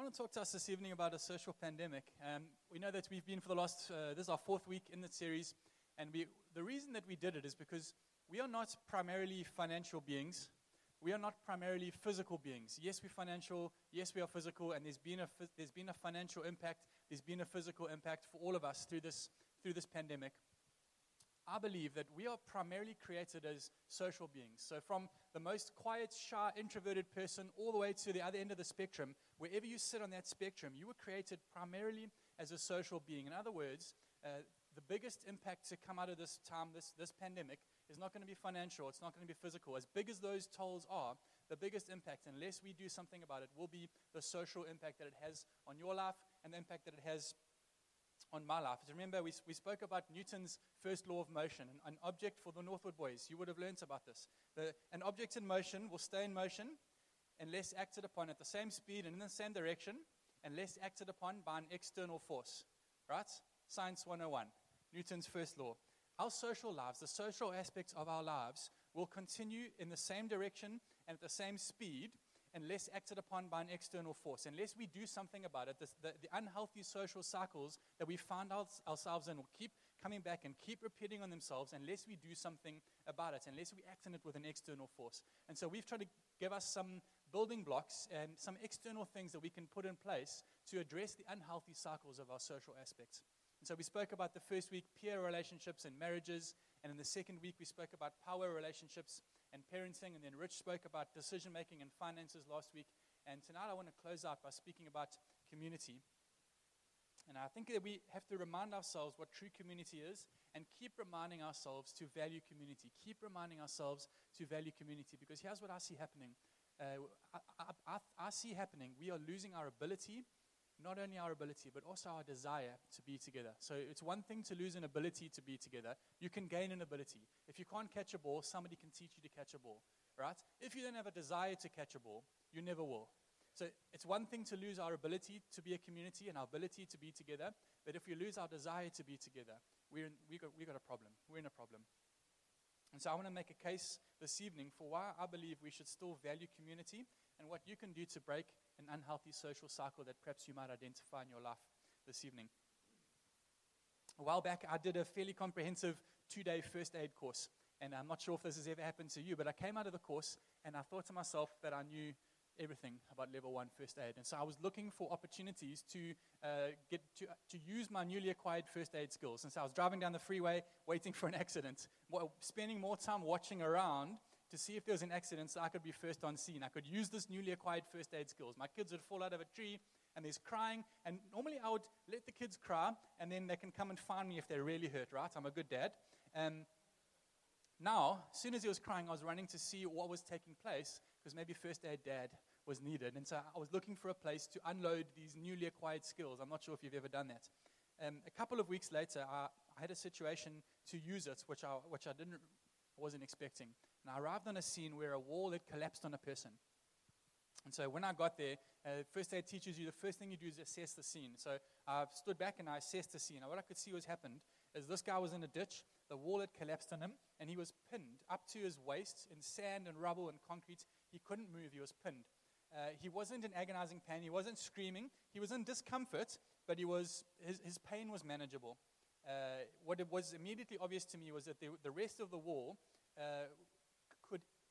I want to talk to us this evening about a social pandemic. Um, we know that we've been for the last, uh, this is our fourth week in the series, and we, the reason that we did it is because we are not primarily financial beings. We are not primarily physical beings. Yes, we're financial. Yes, we are physical, and there's been a, there's been a financial impact. There's been a physical impact for all of us through this, through this pandemic. I believe that we are primarily created as social beings. So, from the most quiet, shy, introverted person all the way to the other end of the spectrum, wherever you sit on that spectrum, you were created primarily as a social being. In other words, uh, the biggest impact to come out of this time, this, this pandemic, is not going to be financial, it's not going to be physical. As big as those tolls are, the biggest impact, unless we do something about it, will be the social impact that it has on your life and the impact that it has on my life. Remember, we, we spoke about Newton's first law of motion, an, an object for the Northwood boys. You would have learned about this. The, an object in motion will stay in motion unless acted upon at the same speed and in the same direction, unless acted upon by an external force. Right? Science 101, Newton's first law. Our social lives, the social aspects of our lives, will continue in the same direction and at the same speed unless acted upon by an external force, unless we do something about it, this, the, the, unhealthy social cycles that we find our, ourselves in will keep coming back and keep repeating on themselves unless we do something about it, unless we act on it with an external force. And so we've tried to give us some building blocks and some external things that we can put in place to address the unhealthy cycles of our social aspects. And so we spoke about the first week peer relationships and marriages, and in the second week we spoke about power relationships and parenting, and then Rich spoke about decision making and finances last week. And tonight I want to close out by speaking about community. And I think that we have to remind ourselves what true community is and keep reminding ourselves to value community. Keep reminding ourselves to value community because here's what I see happening. Uh, I, I, I, I see happening. We are losing our ability not only our ability, but also our desire to be together. So it's one thing to lose an ability to be together. You can gain an ability. If you can't catch a ball, somebody can teach you to catch a ball, right? If you don't have a desire to catch a ball, you never will. So it's one thing to lose our ability to be a community and our ability to be together, but if we lose our desire to be together, we're we got, we got a problem. We're in a problem. And so I want to make a case this evening for why I believe we should still value community and what you can do to break an unhealthy social cycle that perhaps you might identify in your life this evening. A while back, I did a fairly comprehensive two day first aid course. And I'm not sure if this has ever happened to you, but I came out of the course and I thought to myself that I knew everything about level one first aid. And so I was looking for opportunities to, uh, get to, to use my newly acquired first aid skills. And so I was driving down the freeway waiting for an accident, spending more time watching around to see if there was an accident so I could be first on scene. I could use this newly acquired first aid skills. My kids would fall out of a tree and there's crying, and normally I would let the kids cry and then they can come and find me if they're really hurt, right? I'm a good dad. Um, now, as soon as he was crying, I was running to see what was taking place because maybe first aid dad was needed. And so I was looking for a place to unload these newly acquired skills. I'm not sure if you've ever done that. Um, a couple of weeks later, I, I, had a situation to use it, which I, which I didn't, wasn't expecting. And I arrived on a scene where a wall had collapsed on a person. And so when I got there, uh, first aid teaches you the first thing you do is assess the scene. So I stood back and I assessed the scene. Now, what I could see was happened is this guy was in a ditch, the wall had collapsed on him, and he was pinned up to his waist in sand and rubble and concrete. He couldn't move, he was pinned. Uh, he wasn't in agonizing pain, he wasn't screaming, he was in discomfort, but he was, his, his pain was manageable. Uh, what was immediately obvious to me was that the, the rest of the wall uh,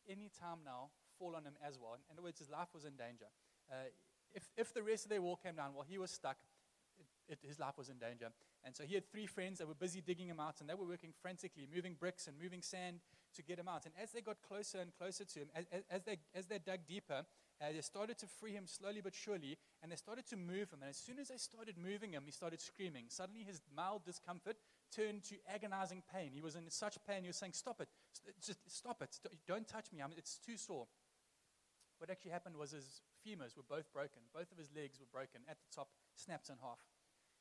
any time now fall on him as well. In other words, his life was in danger. Uh, if, if the rest of their wall came down while he was stuck, it, it, his life was in danger. And so he had three friends that were busy digging him out, and they were working frantically, moving bricks and moving sand to get him out. And as they got closer and closer to him, as, as, they, as they dug deeper, uh, they started to free him slowly but surely, and they started to move him. And as soon as they started moving him, he started screaming. Suddenly, his mild discomfort turned to agonizing pain. He was in such pain, he was saying, Stop it, just stop it, don't touch me, I mean, it's too sore. What actually happened was his femurs were both broken, both of his legs were broken at the top, snapped in half.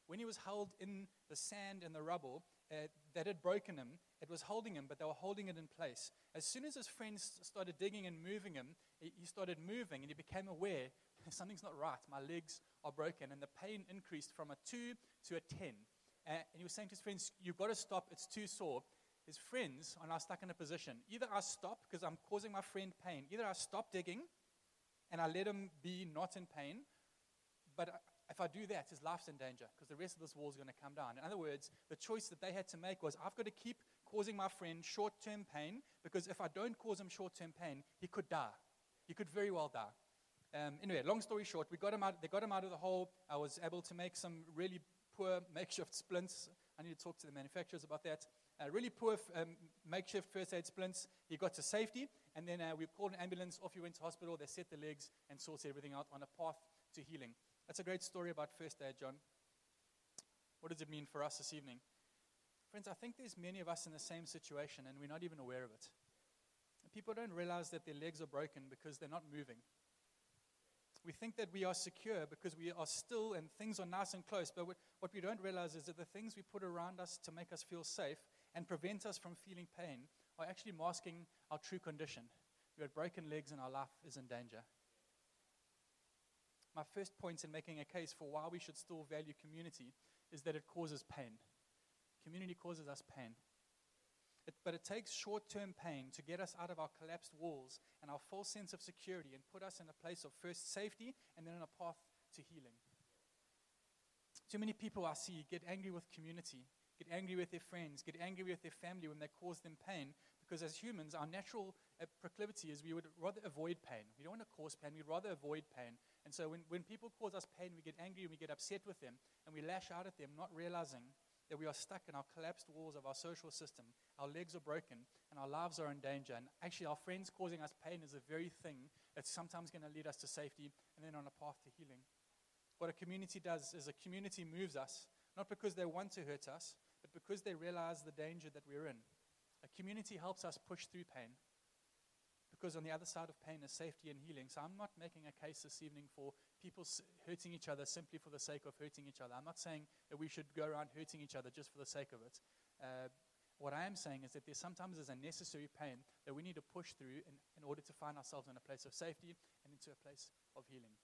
When he was held in the sand and the rubble uh, that had broken him, it was holding him, but they were holding it in place. As soon as his friends started digging and moving him, he started moving and he became aware something's not right. My legs are broken. And the pain increased from a 2 to a 10. And he was saying to his friends, You've got to stop, it's too sore. His friends are now stuck in a position. Either I stop because I'm causing my friend pain, either I stop digging and I let him be not in pain, but if I do that, his life's in danger because the rest of this wall is going to come down. In other words, the choice that they had to make was I've got to keep causing my friend short term pain because if I don't cause him short term pain, he could die. He could very well die. Um, anyway, long story short, we got him out, they got him out of the hole. I was able to make some really poor makeshift splints. I need to talk to the manufacturers about that. Really poor um, makeshift first aid splints. He got to safety, and then uh, we called an ambulance. Off he went to hospital. They set the legs and sorted everything out on a path to healing. That's a great story about first aid, John. What does it mean for us this evening? Friends, I think there's many of us in the same situation, and we're not even aware of it. People don't realize that their legs are broken because they're not moving. We think that we are secure because we are still and things are nice and close, but what we don't realize is that the things we put around us to make us feel safe and prevent us from feeling pain are actually masking our true condition. We have broken legs and our life is in danger. My first point in making a case for why we should still value community is that it causes pain. Community causes us pain. It, but it takes short term pain to get us out of our collapsed walls and our false sense of security and put us in a place of first safety and then on a path to healing. Too many people I see get angry with community, get angry with their friends, get angry with their family when they cause them pain because as humans, our natural uh, proclivity is we would rather avoid pain. We don't want to cause pain, we'd rather avoid pain. And so when, when people cause us pain, we get angry and we get upset with them and we lash out at them, not realizing that we are stuck in our collapsed walls of our social system. Our legs are broken and our lives are in danger. And actually, our friends causing us pain is the very thing that's sometimes going to lead us to safety and then on a path to healing. What a community does is a community moves us, not because they want to hurt us, but because they realize the danger that we're in. A community helps us push through pain because on the other side of pain is safety and healing. So I'm not making a case this evening for people hurting each other simply for the sake of hurting each other. I'm not saying that we should go around hurting each other just for the sake of it. Uh, what I am saying is that there sometimes is a necessary pain that we need to push through in, in order to find ourselves in a place of safety and into a place of healing.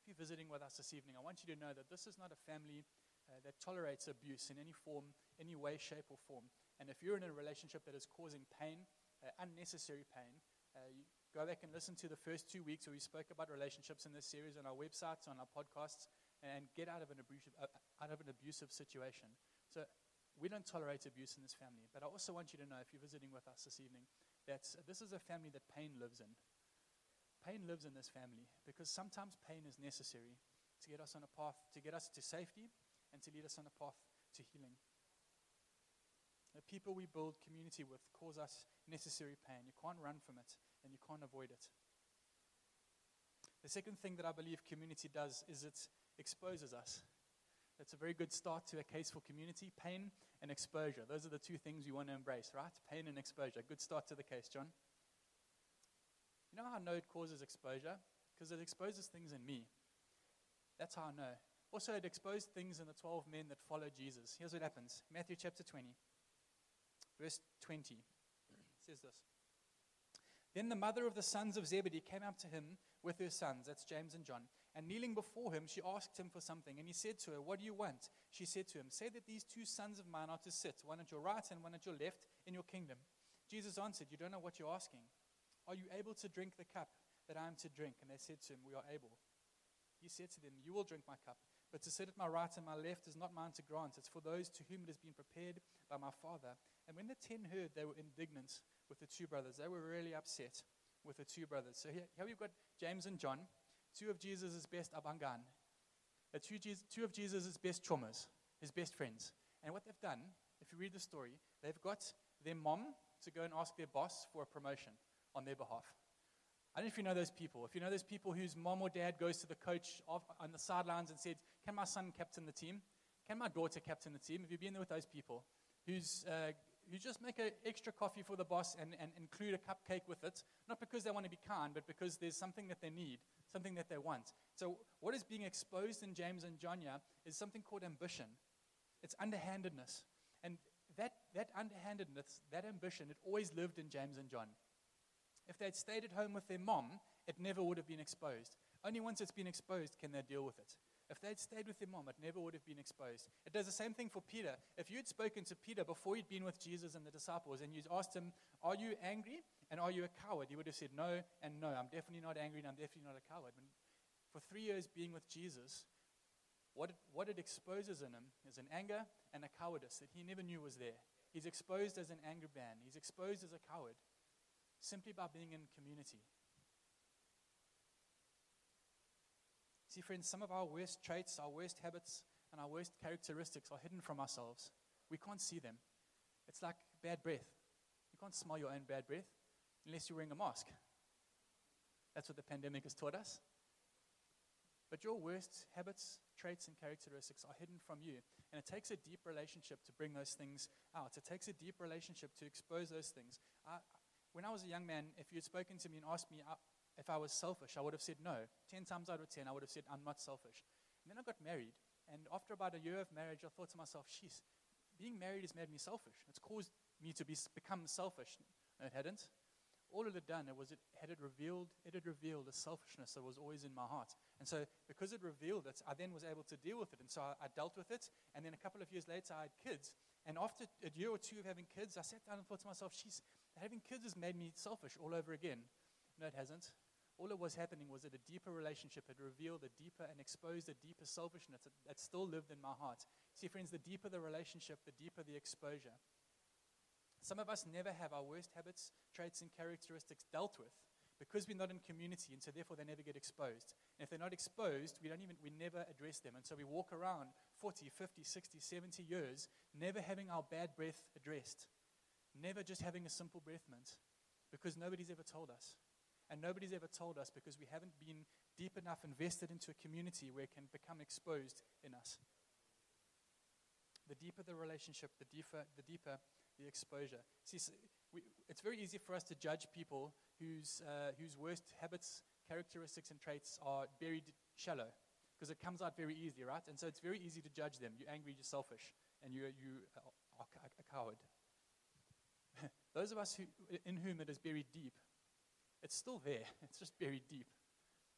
If you're visiting with us this evening, I want you to know that this is not a family uh, that tolerates abuse in any form, any way, shape, or form. And if you're in a relationship that is causing pain, uh, unnecessary pain, uh, go back and listen to the first two weeks where we spoke about relationships in this series on our websites, on our podcasts, and get out of an abusive, uh, out of an abusive situation. So we don't tolerate abuse in this family. But I also want you to know, if you're visiting with us this evening, that this is a family that pain lives in. Pain lives in this family because sometimes pain is necessary to get us on a path, to get us to safety, and to lead us on a path to healing. The people we build community with cause us necessary pain. You can't run from it and you can't avoid it. The second thing that I believe community does is it exposes us. That's a very good start to a case for community pain and exposure. Those are the two things you want to embrace, right? Pain and exposure. Good start to the case, John. You know how I know it causes exposure? Because it exposes things in me. That's how I know. Also, it exposed things in the 12 men that followed Jesus. Here's what happens Matthew chapter 20, verse 20 says this. Then the mother of the sons of Zebedee came up to him with her sons, that's James and John, and kneeling before him, she asked him for something. And he said to her, What do you want? She said to him, Say that these two sons of mine are to sit, one at your right and one at your left, in your kingdom. Jesus answered, You don't know what you're asking. Are you able to drink the cup that I am to drink? And they said to him, We are able. He said to them, You will drink my cup, but to sit at my right and my left is not mine to grant. It's for those to whom it has been prepared by my Father. And when the ten heard, they were indignant with the two brothers. They were really upset with the two brothers. So here, here we've got James and John, two of Jesus' best abangan, uh, two, two of Jesus' best chommers, his best friends. And what they've done, if you read the story, they've got their mom to go and ask their boss for a promotion on their behalf. I don't know if you know those people. If you know those people whose mom or dad goes to the coach on the sidelines and said, Can my son captain the team? Can my daughter captain the team? Have you been there with those people? Who's uh, you just make an extra coffee for the boss and, and include a cupcake with it, not because they want to be kind, but because there's something that they need, something that they want. So, what is being exposed in James and John here is something called ambition. It's underhandedness. And that, that underhandedness, that ambition, it always lived in James and John. If they had stayed at home with their mom, it never would have been exposed. Only once it's been exposed can they deal with it. If they'd stayed with their mom, it never would have been exposed. It does the same thing for Peter. If you'd spoken to Peter before you'd been with Jesus and the disciples, and you'd asked him, Are you angry and are you a coward? He would have said, No and no. I'm definitely not angry and I'm definitely not a coward. for three years being with Jesus, what it, what it exposes in him is an anger and a cowardice that he never knew was there. He's exposed as an angry man, he's exposed as a coward simply by being in community. See, friends, some of our worst traits, our worst habits, and our worst characteristics are hidden from ourselves. We can't see them. It's like bad breath. You can't smell your own bad breath unless you're wearing a mask. That's what the pandemic has taught us. But your worst habits, traits, and characteristics are hidden from you. And it takes a deep relationship to bring those things out. It takes a deep relationship to expose those things. I, when I was a young man, if you had spoken to me and asked me if I was selfish, I would have said no. Ten times out of ten, I would have said, I'm not selfish. And then I got married. And after about a year of marriage, I thought to myself, sheesh, being married has made me selfish. It's caused me to be, become selfish. No, it hadn't all it had done it was it had it revealed it had revealed a selfishness that was always in my heart and so because it revealed it i then was able to deal with it and so I, I, dealt with it and then a couple of years later i had kids and after a year or two of having kids i sat down and thought to myself she's having kids has made me selfish all over again no it hasn't all that was happening was that a deeper relationship had revealed a deeper and exposed a deeper selfishness that, that still lived in my heart see friends the deeper the relationship the deeper the exposure some of us never have our worst habits, traits, and characteristics dealt with because we're not in community, and so therefore they never get exposed. And if they're not exposed, we don't even we never address them. And so we walk around 40, 50, 60, 70 years never having our bad breath addressed. Never just having a simple breath mint because nobody's ever told us. And nobody's ever told us because we haven't been deep enough invested into a community where it can become exposed in us. The deeper the relationship, the deeper, the deeper the exposure. See, we, it's very easy for us to judge people whose, uh, whose worst habits, characteristics, and traits are buried shallow because it comes out very easily, right? And so it's very easy to judge them. You're angry, you're selfish, and you, you are a coward. Those of us who, in whom it is buried deep, it's still there. It's just buried deep.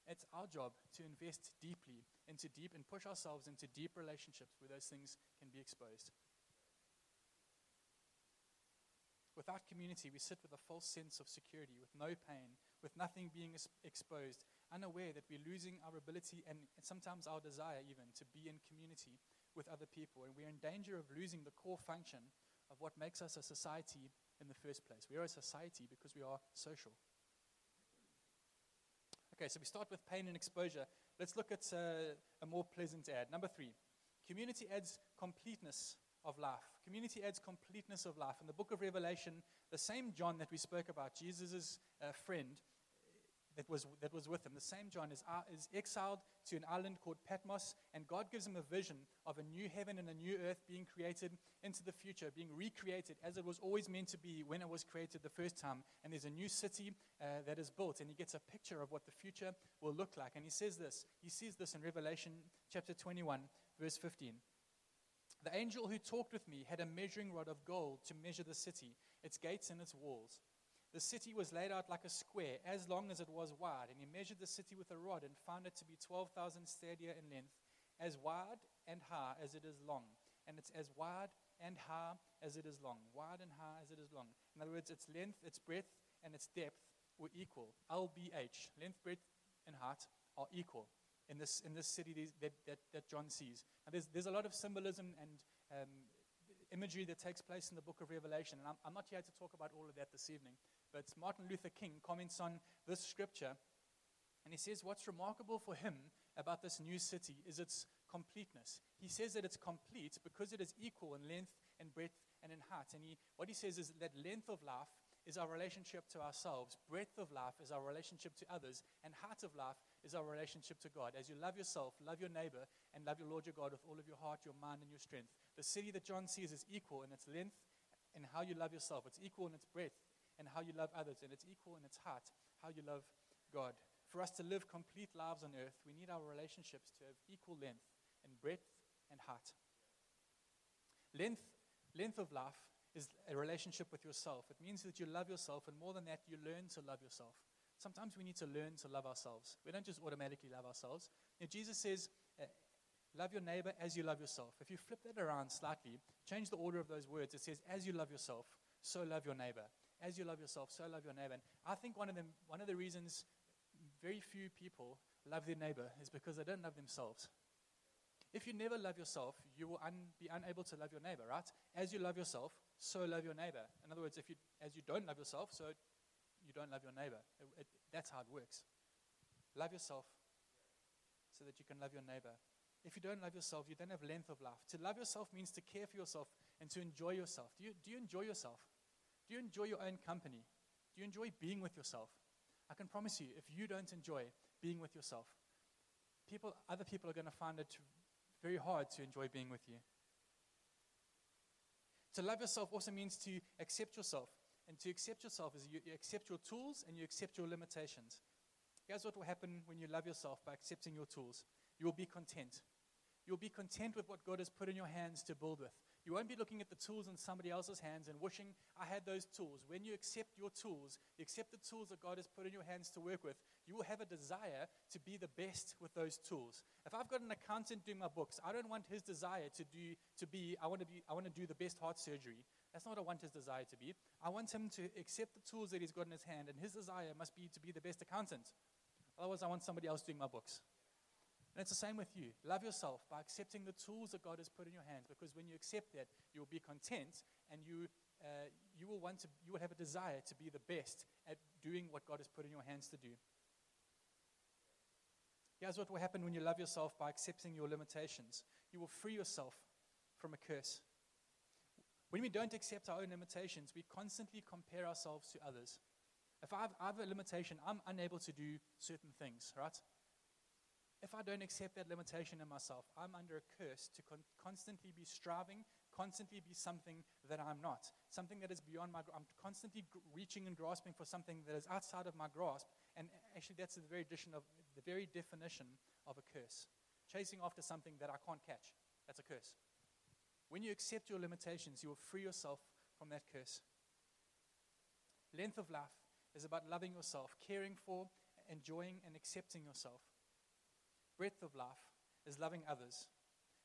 It's our job to invest deeply into deep and push ourselves into deep relationships where those things can be exposed. Without community, we sit with a false sense of security, with no pain, with nothing being exposed, unaware that we're losing our ability and sometimes our desire even to be in community with other people. And we're in danger of losing the core function of what makes us a society in the first place. We are a society because we are social. Okay, so we start with pain and exposure. Let's look at uh, a more pleasant ad. Number three community adds completeness of life. Community adds completeness of life. In the book of Revelation, the same John that we spoke about, Jesus' uh, friend that was, that was with him, the same John is, uh, is exiled to an island called Patmos, and God gives him a vision of a new heaven and a new earth being created into the future, being recreated as it was always meant to be when it was created the first time. And there's a new city uh, that is built, and he gets a picture of what the future will look like. And he says this, he sees this in Revelation chapter 21, verse 15. The angel who talked with me had a measuring rod of gold to measure the city, its gates and its walls. The city was laid out like a square, as long as it was wide, and he measured the city with a rod and found it to be 12,000 stadia in length, as wide and high as it is long. And it's as wide and high as it is long. Wide and high as it is long. In other words, its length, its breadth, and its depth were equal. LBH, length, breadth, and height are equal in this, in this city that, that, that John sees. And there's, there's a lot of symbolism and um, imagery that takes place in the book of Revelation. And I'm, I'm not here to talk about all of that this evening, but Martin Luther King comments on this scripture. And he says, What's remarkable for him about this new city is its completeness. He says that it's complete because it is equal in length and breadth and in height. And he, what he says is that length of life is our relationship to ourselves, breadth of life is our relationship to others, and height of life is our relationship to God. As you love yourself, love your neighbor, and love your Lord your God with all of your heart, your mind, and your strength. The city that John sees is equal in its length and how you love yourself. It's equal in its breadth and how you love others, and it's equal in its heart how you love God. For us to live complete lives on earth, we need our relationships to have equal length and breadth and height. Length, length of life is a relationship with yourself. It means that you love yourself, and more than that, you learn to love yourself. Sometimes we need to learn to love ourselves. We don't just automatically love ourselves. Know, Jesus says, uh, Love your neighbor as you love yourself. If you flip that around slightly, change the order of those words. It says, As you love yourself, so love your neighbor. As you love yourself, so love your neighbor. And I think one of, them, one of the reasons very few people love their neighbor is because they don't love themselves. If you never love yourself, you will un- be unable to love your neighbor, right? As you love yourself, so love your neighbor. In other words, if you, as you don't love yourself, so you don't love your neighbor. It, it, that's how it works. Love yourself so that you can love your neighbor. If you don't love yourself, you don't have length of life. To love yourself means to care for yourself and to enjoy yourself. Do you, do you enjoy yourself? Do you enjoy your own company? Do you enjoy being with yourself? I can promise you, if you don't enjoy being with yourself, people, other people are going to find it very hard to enjoy being with you. To love yourself also means to accept yourself. And to accept yourself is you, you accept your tools and you accept your limitations. Here's what will happen when you love yourself by accepting your tools you will be content. You'll be content with what God has put in your hands to build with. You won't be looking at the tools in somebody else's hands and wishing, I had those tools. When you accept your tools, you accept the tools that God has put in your hands to work with, you will have a desire to be the best with those tools. If I've got an accountant doing my books, I don't want his desire to, do, to be, I want to, be, I want to do the best heart surgery. That's not what I want his desire to be. I want him to accept the tools that he's got in his hand, and his desire must be to be the best accountant. Otherwise, I want somebody else doing my books. And it's the same with you. Love yourself by accepting the tools that God has put in your hands, because when you accept that, you will be content and you, uh, you, will want to, you will have a desire to be the best at doing what God has put in your hands to do. Here's what will happen when you love yourself by accepting your limitations you will free yourself from a curse. When we don't accept our own limitations, we constantly compare ourselves to others. If I have, I have a limitation, I'm unable to do certain things, right? If I don't accept that limitation in myself, I'm under a curse to con- constantly be striving, constantly be something that I'm not, something that is beyond my. I'm constantly g- reaching and grasping for something that is outside of my grasp, and actually, that's the very definition of the very definition of a curse. Chasing after something that I can't catch. That's a curse. When you accept your limitations, you will free yourself from that curse. Length of life is about loving yourself, caring for, enjoying, and accepting yourself breadth of life is loving others.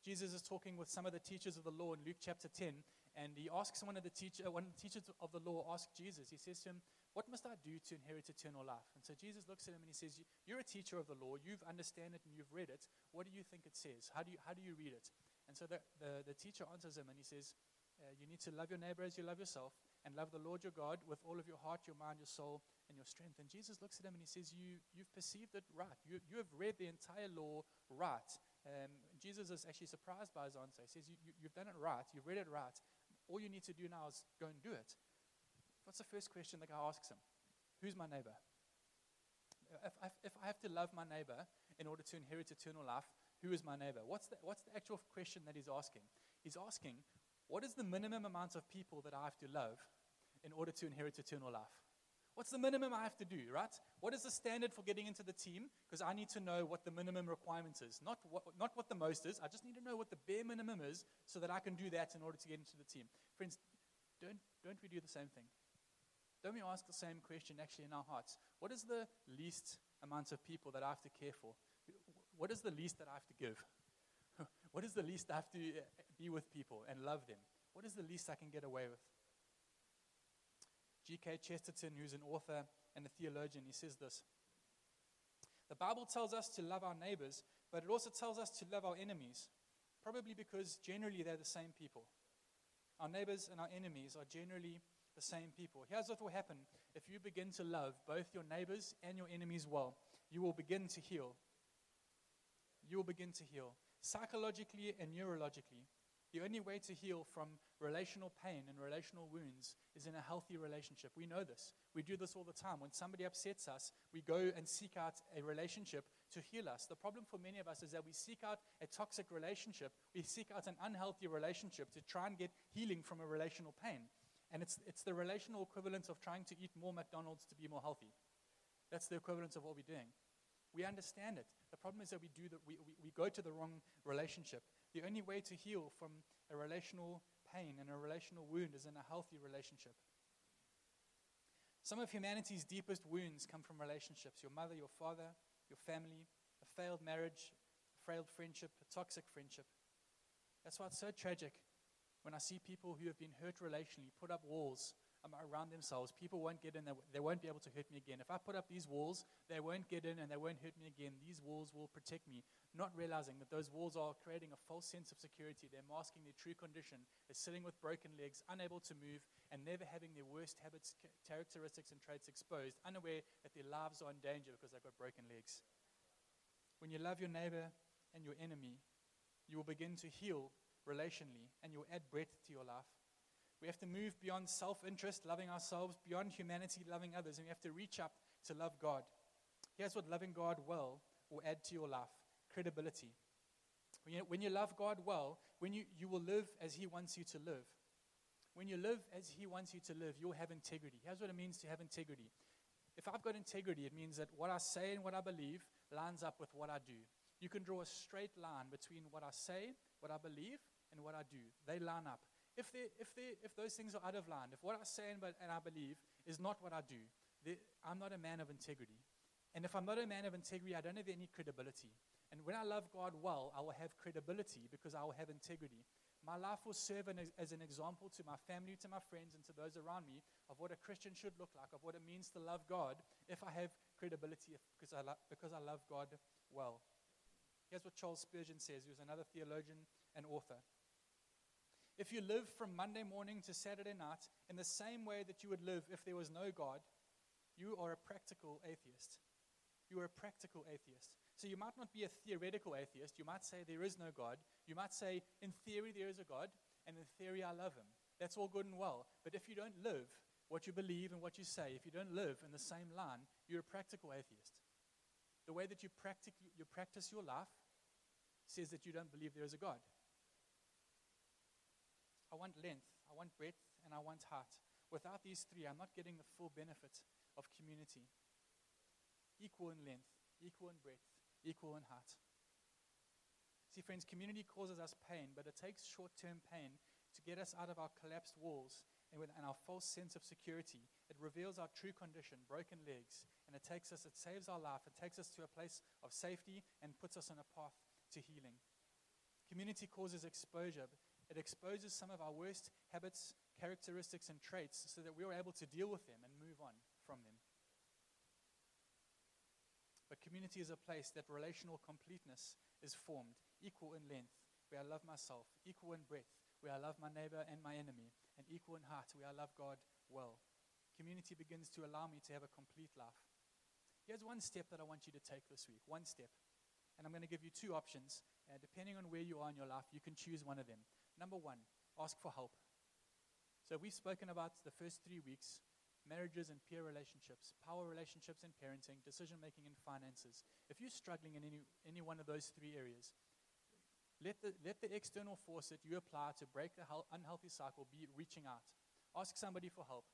Jesus is talking with some of the teachers of the law in Luke chapter 10, and he asks one of the teacher, one of the teachers of the law asks Jesus, he says to him, What must I do to inherit eternal life? And so Jesus looks at him and he says, You're a teacher of the law, you've understand it and you've read it. What do you think it says? How do you, how do you read it? And so the, the, the teacher answers him and he says, uh, You need to love your neighbor as you love yourself, and love the Lord your God with all of your heart, your mind, your soul, and your strength. And Jesus looks at him and he says, you, You've perceived it right. You, you have read the entire law right. Um, Jesus is actually surprised by his answer. He says, you, you, You've done it right. You've read it right. All you need to do now is go and do it. What's the first question the guy asks him? Who's my neighbor? If, if, if I have to love my neighbor in order to inherit eternal life, who is my neighbor? What's the, what's the actual question that he's asking? He's asking, what is the minimum amount of people that I have to love in order to inherit eternal life? What's the minimum I have to do, right? What is the standard for getting into the team? Because I need to know what the minimum requirement is, not what, not what the most is. I just need to know what the bare minimum is so that I can do that in order to get into the team. Friends, don't, don't we do the same thing? Don't we ask the same question actually in our hearts? What is the least amount of people that I have to care for? What is the least that I have to give? what is the least I have to uh, be with people and love them? What is the least I can get away with? G.K. Chesterton, who's an author and a theologian, he says this The Bible tells us to love our neighbors, but it also tells us to love our enemies, probably because generally they're the same people. Our neighbors and our enemies are generally the same people. Here's what will happen if you begin to love both your neighbors and your enemies well. You will begin to heal. You will begin to heal psychologically and neurologically. The only way to heal from relational pain and relational wounds is in a healthy relationship. We know this. We do this all the time. When somebody upsets us, we go and seek out a relationship to heal us. The problem for many of us is that we seek out a toxic relationship, we seek out an unhealthy relationship to try and get healing from a relational pain. And it's, it's the relational equivalent of trying to eat more McDonald's to be more healthy. That's the equivalent of what we're doing. We understand it. The problem is that we, do the, we, we, we go to the wrong relationship. The only way to heal from a relational pain and a relational wound is in a healthy relationship. Some of humanity's deepest wounds come from relationships your mother, your father, your family, a failed marriage, a failed friendship, a toxic friendship. That's why it's so tragic when I see people who have been hurt relationally put up walls Um, around themselves, people won't get in, they, they won't be able to hurt me again. If I put up these walls, they won't get in and they won't hurt me again. These walls will protect me, not realizing that those walls are creating a false sense of security. They're masking their true condition They're sitting with broken legs, unable to move, and never having their worst habits, characteristics, and traits exposed, unaware that their lives are in danger because they've got broken legs. When you love your neighbor and your enemy, you will begin to heal relationally and you'll add breadth to your life. We have to move beyond self interest, loving ourselves, beyond humanity, loving others, and we have to reach up to love God. Here's what loving God well will add to your life credibility. When you, when you love God well, when you, you will live as He wants you to live. When you live as He wants you to live, you'll have integrity. Here's what it means to have integrity. If I've got integrity, it means that what I say and what I believe lines up with what I do. You can draw a straight line between what I say, what I believe, and what I do. They line up. If, they, if, they, if those things are out of line, if what I say and, and I believe is not what I do, they, I'm not a man of integrity. And if I'm not a man of integrity, I don't have any credibility. And when I love God well, I will have credibility because I will have integrity. My life will serve an, as an example to my family, to my friends, and to those around me of what a Christian should look like, of what it means to love God if I have credibility because I, lo- because I love God well. Here's what Charles Spurgeon says. He was another theologian and author. If you live from Monday morning to Saturday night in the same way that you would live if there was no God, you are a practical atheist. You are a practical atheist. So you might not be a theoretical atheist. You might say there is no God. You might say, in theory, there is a God, and in theory, I love him. That's all good and well. But if you don't live what you believe and what you say, if you don't live in the same line, you're a practical atheist. The way that you, practic- you practice your life says that you don't believe there is a God. I want length, I want breadth, and I want height. Without these three, I'm not getting the full benefit of community. Equal in length, equal in breadth, equal in height. See, friends, community causes us pain, but it takes short term pain to get us out of our collapsed walls and, with, and our false sense of security. It reveals our true condition, broken legs, and it takes us, it saves our life, it takes us to a place of safety and puts us on a path to healing. Community causes exposure, it exposes some of our worst habits, characteristics, and traits so that we are able to deal with them and move on from them. But community is a place that relational completeness is formed, equal in length, where I love myself, equal in breadth, where I love my neighbor and my enemy, and equal in heart, where I love God well. Community begins to allow me to have a complete life. Here's one step that I want you to take this week. One step. And I'm going to give you two options. And depending on where you are in your life, you can choose one of them. Number one, ask for help. So we've spoken about the first three weeks marriages and peer relationships, power relationships and parenting, decision making and finances. If you're struggling in any, any one of those three areas, let the, let the external force that you apply to break the unhealthy cycle be reaching out. Ask somebody for help.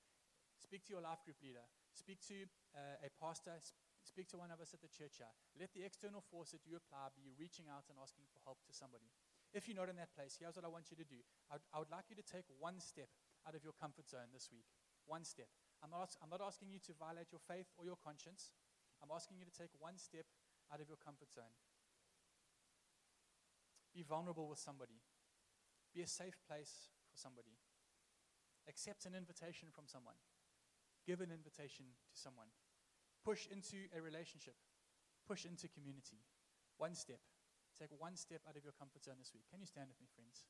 Speak to your life group leader. Speak to uh, a pastor. Speak to one of us at the church here. Let the external force that you apply be reaching out and asking for help to somebody. If you're not in that place, here's what I want you to do. I would, I would like you to take one step out of your comfort zone this week. One step. I'm not, I'm not asking you to violate your faith or your conscience. I'm asking you to take one step out of your comfort zone. Be vulnerable with somebody. Be a safe place for somebody. Accept an invitation from someone. Give an invitation to someone. Push into a relationship. Push into community. One step. Take one step out of your comfort zone this week. Can you stand with me, friends?